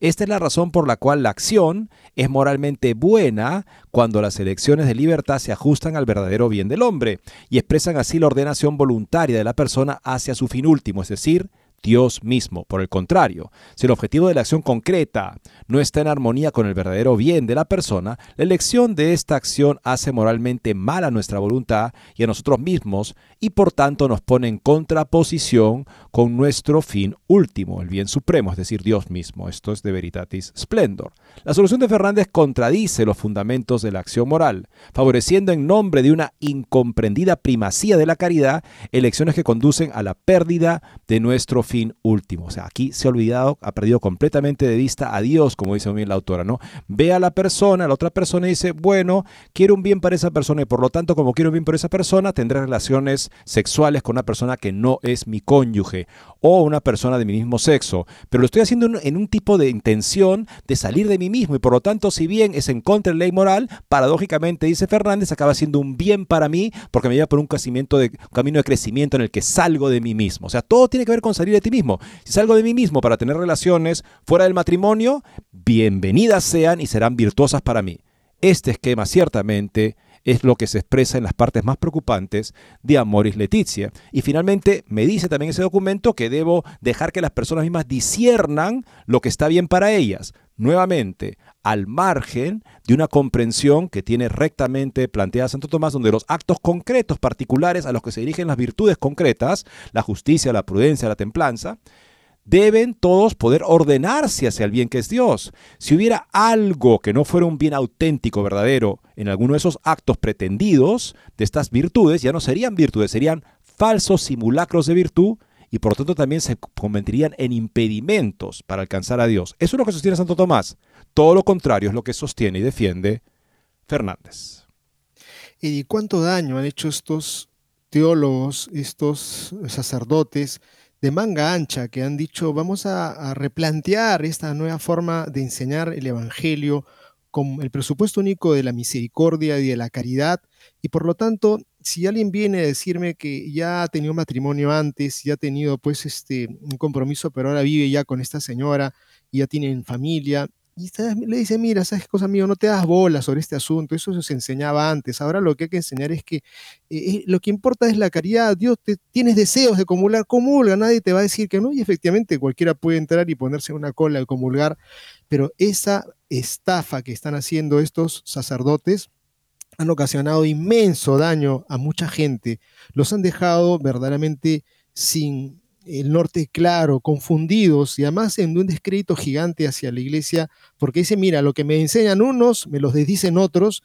Speaker 3: Esta es la razón por la cual la acción es moralmente buena cuando las elecciones de libertad se ajustan al verdadero bien del hombre y expresan así la ordenación voluntaria de la persona hacia su fin último, es decir, Dios mismo. Por el contrario, si el objetivo de la acción concreta no está en armonía con el verdadero bien de la persona, la elección de esta acción hace moralmente mal a nuestra voluntad y a nosotros mismos y por tanto nos pone en contraposición con nuestro fin último, el bien supremo, es decir, Dios mismo. Esto es de Veritatis Splendor. La solución de Fernández contradice los fundamentos de la acción moral, favoreciendo en nombre de una incomprendida primacía de la caridad elecciones que conducen a la pérdida de nuestro fin último. O sea, aquí se ha olvidado, ha perdido completamente de vista a Dios, como dice muy bien la autora, ¿no? Ve a la persona, la otra persona y dice, bueno, quiero un bien para esa persona y por lo tanto, como quiero un bien para esa persona, tendré relaciones sexuales con una persona que no es mi cónyuge o una persona de mi mismo sexo, pero lo estoy haciendo en un tipo de intención de salir de mí mismo y por lo tanto, si bien es en contra de la ley moral, paradójicamente, dice Fernández, acaba siendo un bien para mí porque me lleva por un, de, un camino de crecimiento en el que salgo de mí mismo. O sea, todo tiene que ver con salir de ti mismo. Si salgo de mí mismo para tener relaciones fuera del matrimonio, bienvenidas sean y serán virtuosas para mí. Este esquema ciertamente es lo que se expresa en las partes más preocupantes de Amoris Leticia. Y finalmente me dice también ese documento que debo dejar que las personas mismas disiernan lo que está bien para ellas. Nuevamente, al margen de una comprensión que tiene rectamente planteada Santo Tomás, donde los actos concretos particulares a los que se dirigen las virtudes concretas, la justicia, la prudencia, la templanza, deben todos poder ordenarse hacia el bien que es Dios. Si hubiera algo que no fuera un bien auténtico, verdadero, en alguno de esos actos pretendidos de estas virtudes, ya no serían virtudes, serían falsos simulacros de virtud y por lo tanto también se convertirían en impedimentos para alcanzar a Dios. Eso es lo que sostiene Santo Tomás. Todo lo contrario es lo que sostiene y defiende Fernández.
Speaker 4: ¿Y cuánto daño han hecho estos teólogos, estos sacerdotes de manga ancha que han dicho vamos a, replantear esta nueva forma de enseñar el Evangelio con el presupuesto único de la misericordia y de la caridad y por lo tanto si alguien viene a decirme que ya ha tenido matrimonio antes, ya ha tenido pues este un compromiso, pero ahora vive ya con esta señora y ya tienen familia, y le dice, mira, ¿sabes cosa, amigo? No te das bola sobre este asunto, eso se enseñaba antes, ahora lo que hay que enseñar es que eh, lo que importa es la caridad, Dios, te, tienes deseos de comulgar, comulga, nadie te va a decir que no, y efectivamente cualquiera puede entrar y ponerse una cola de comulgar, pero esa estafa que están haciendo estos sacerdotes, han ocasionado inmenso daño a mucha gente, los han dejado verdaderamente sin el norte claro, confundidos y además en un descrédito gigante hacia la iglesia, porque dice, mira, lo que me enseñan unos, me los dicen otros,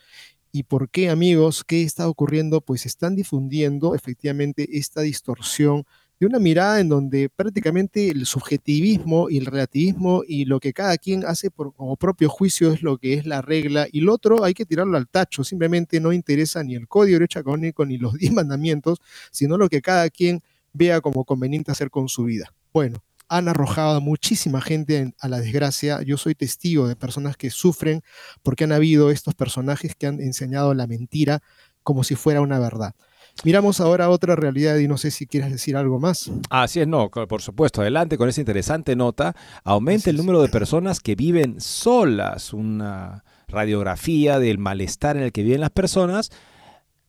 Speaker 4: ¿Y por qué, amigos? ¿Qué está ocurriendo? Pues están difundiendo efectivamente esta distorsión de una mirada en donde prácticamente el subjetivismo y el relativismo y lo que cada quien hace por, como propio juicio es lo que es la regla y lo otro hay que tirarlo al tacho, simplemente no interesa ni el código de derecho ni los diez mandamientos, sino lo que cada quien vea como conveniente hacer con su vida. Bueno, han arrojado a muchísima gente a la desgracia. Yo soy testigo de personas que sufren porque han habido estos personajes que han enseñado la mentira como si fuera una verdad. Miramos ahora otra realidad y no sé si quieres decir algo más.
Speaker 3: Así es, no, por supuesto. Adelante con esa interesante nota. Aumenta el número de personas que viven solas. Una radiografía del malestar en el que viven las personas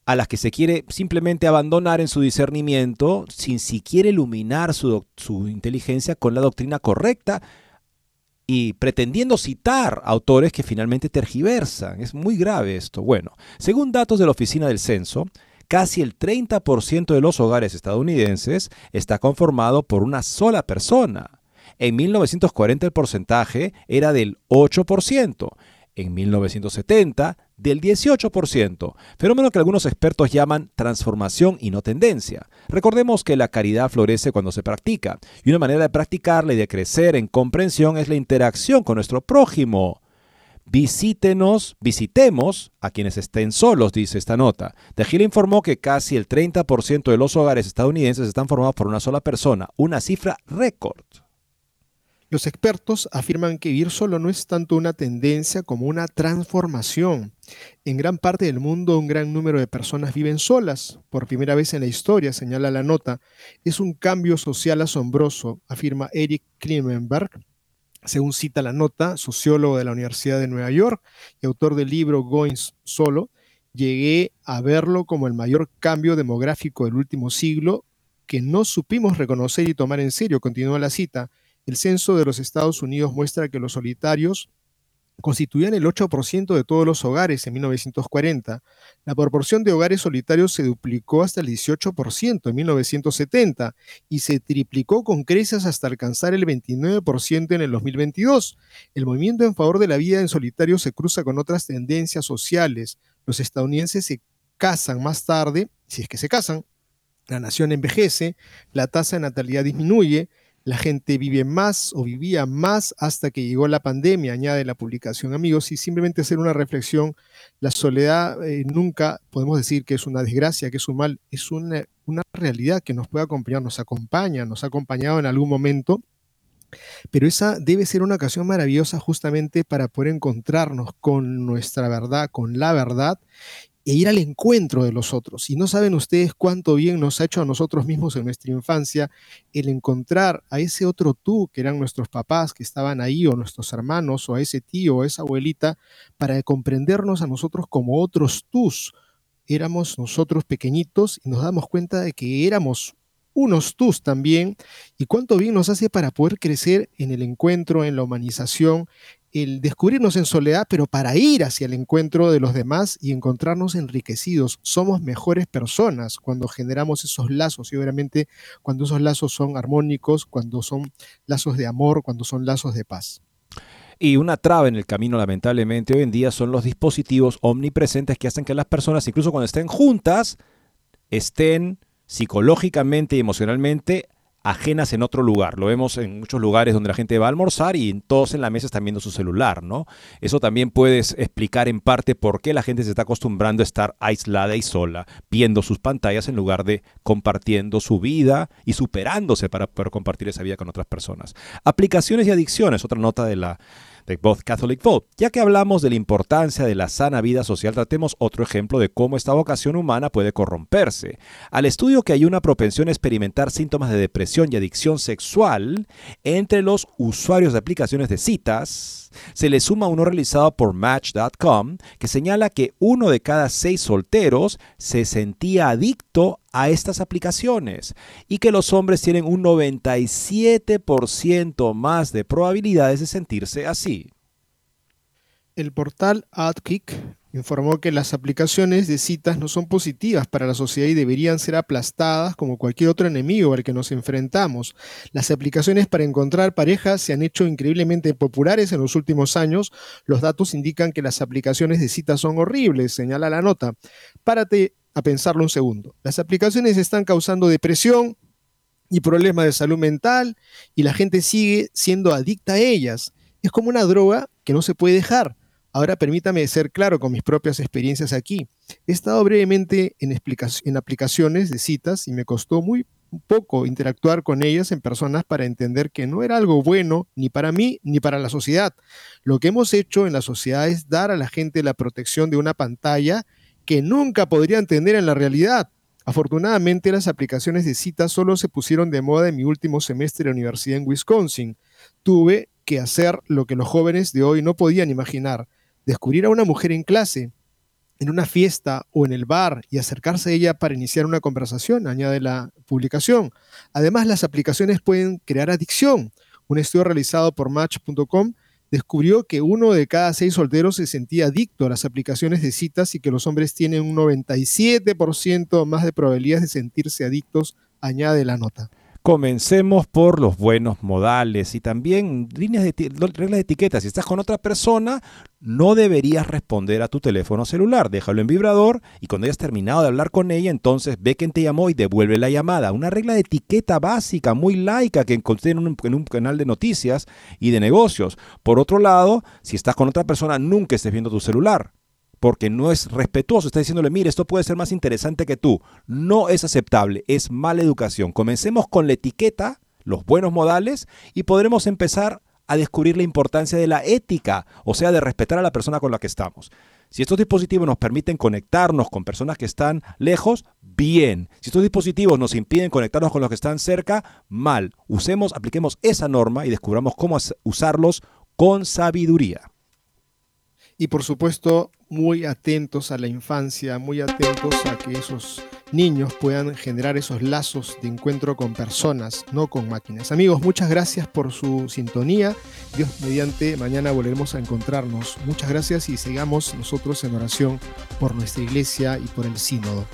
Speaker 3: a las que se quiere simplemente abandonar en su discernimiento sin siquiera iluminar su, su, inteligencia con la doctrina correcta y pretendiendo citar autores que finalmente tergiversan. Es muy grave esto. Bueno, según datos de la Oficina del Censo, casi el 30% de los hogares estadounidenses está conformado por una sola persona. En 1940 el porcentaje era del 8%. En 1970 del 18%, fenómeno que algunos expertos llaman transformación y no tendencia. Recordemos que la caridad florece cuando se practica, y una manera de practicarla y de crecer en comprensión es la interacción con nuestro prójimo. Visítenos, visitemos a quienes estén solos, dice esta nota. De Gil informó que casi el 30% de los hogares estadounidenses están formados por una sola persona, una cifra récord.
Speaker 4: Los expertos afirman que vivir solo no es tanto una tendencia como una transformación. En gran parte del mundo un gran número de personas viven solas. Por primera vez en la historia, señala la nota, es un cambio social asombroso, afirma Eric Klinenberg, según cita la nota, sociólogo de la Universidad de Nueva York y autor del libro Going Solo, llegué a verlo como el mayor cambio demográfico del último siglo que no supimos reconocer y tomar en serio, continúa la cita. El censo de los Estados Unidos muestra que los solitarios constituían el 8% de todos los hogares en 1940. La proporción de hogares solitarios se duplicó hasta el 18% en 1970 y se triplicó con creces hasta alcanzar el 29% en el 2022. El movimiento en favor de la vida en solitario se cruza con otras tendencias sociales. Los estadounidenses se casan más tarde, si es que se casan, la nación envejece, la tasa de natalidad disminuye, la gente vive más o vivía más hasta que llegó la pandemia, añade la publicación. Amigos, y simplemente hacer una reflexión, la soledad eh, nunca podemos decir que es una desgracia, que es un mal, es una, una realidad que nos puede acompañar, nos acompaña, nos ha acompañado en algún momento, pero esa debe ser una ocasión maravillosa justamente para poder encontrarnos con nuestra verdad, con la verdad e ir al encuentro de los otros. Y no saben ustedes cuánto bien nos ha hecho a nosotros mismos en nuestra infancia el encontrar a ese otro tú, que eran nuestros papás que estaban ahí, o nuestros hermanos, o a ese tío o esa abuelita, para comprendernos a nosotros como otros tus. Éramos nosotros pequeñitos y nos damos cuenta de que éramos unos tus también, y cuánto bien nos hace para poder crecer en el encuentro, en la humanización, el descubrirnos en soledad, pero para ir hacia el encuentro de los demás y encontrarnos enriquecidos. Somos mejores personas cuando generamos esos lazos y obviamente cuando esos lazos son armónicos, cuando son lazos de amor, cuando son lazos de paz.
Speaker 3: Y una traba en el camino, lamentablemente, hoy en día son los dispositivos omnipresentes que hacen que las personas, incluso cuando estén juntas, estén psicológicamente y emocionalmente ajenas en otro lugar. Lo vemos en muchos lugares donde la gente va a almorzar y todos en la mesa están viendo su celular, ¿no? Eso también puedes explicar en parte por qué la gente se está acostumbrando a estar aislada y sola, viendo sus pantallas en lugar de compartiendo su vida y superándose para poder compartir esa vida con otras personas. Aplicaciones y adicciones, otra nota de la de Both Catholic Vote. Ya que hablamos de la importancia de la sana vida social, tratemos otro ejemplo de cómo esta vocación humana puede corromperse. Al estudio que hay una propensión a experimentar síntomas de depresión y adicción sexual entre los usuarios de aplicaciones de citas, se le suma uno realizado por Match.com que señala que uno de cada seis solteros se sentía adicto a estas aplicaciones y que los hombres tienen un 97% más de probabilidades de sentirse así.
Speaker 4: El portal AdKick informó que las aplicaciones de citas no son positivas para la sociedad y deberían ser aplastadas como cualquier otro enemigo al que nos enfrentamos. Las aplicaciones para encontrar parejas se han hecho increíblemente populares en los últimos años. Los datos indican que las aplicaciones de citas son horribles, señala la nota. Párate a pensarlo un segundo. Las aplicaciones están causando depresión y problemas de salud mental y la gente sigue siendo adicta a ellas. Es como una droga que no se puede dejar Ahora permítame ser claro con mis propias experiencias aquí. He estado brevemente en, aplicaciones de citas y me costó muy poco interactuar con ellas en personas para entender que no era algo bueno ni para mí ni para la sociedad. Lo que hemos hecho en la sociedad es dar a la gente la protección de una pantalla que nunca podrían tener en la realidad. Afortunadamente las aplicaciones de citas solo se pusieron de moda en mi último semestre de universidad en Wisconsin. Tuve que hacer lo que los jóvenes de hoy no podían imaginar, descubrir a una mujer en clase, en una fiesta o en el bar y acercarse a ella para iniciar una conversación, añade la publicación. Además, las aplicaciones pueden crear adicción. Un estudio realizado por Match.com descubrió que uno de cada seis solteros se sentía adicto a las aplicaciones de citas y que los hombres tienen un 97% más de probabilidades de sentirse adictos, añade la nota.
Speaker 3: Comencemos por los buenos modales y también líneas de reglas de etiqueta. Si estás con otra persona, no deberías responder a tu teléfono celular. Déjalo en vibrador y cuando hayas terminado de hablar con ella, entonces ve quién te llamó y devuelve la llamada. Una regla de etiqueta básica, muy laica, que encontré en un, en un canal de noticias y de negocios. Por otro lado, si estás con otra persona, nunca estés viendo tu celular porque no es respetuoso. Está diciéndole, mire, esto puede ser más interesante que tú. No es aceptable, es mala educación. Comencemos con la etiqueta, los buenos modales, y podremos empezar a descubrir la importancia de la ética, o sea, de respetar a la persona con la que estamos. Si estos dispositivos nos permiten conectarnos con personas que están lejos, bien. Si estos dispositivos nos impiden conectarnos con los que están cerca, mal. Usemos, apliquemos esa norma y descubramos cómo usarlos con sabiduría.
Speaker 4: Y por supuesto, muy atentos a la infancia, muy atentos a que esos niños puedan generar esos lazos de encuentro con personas, no con máquinas. Amigos, muchas gracias por su sintonía. Dios mediante, mañana volveremos a encontrarnos. Muchas gracias y sigamos nosotros en oración por nuestra iglesia y por el sínodo.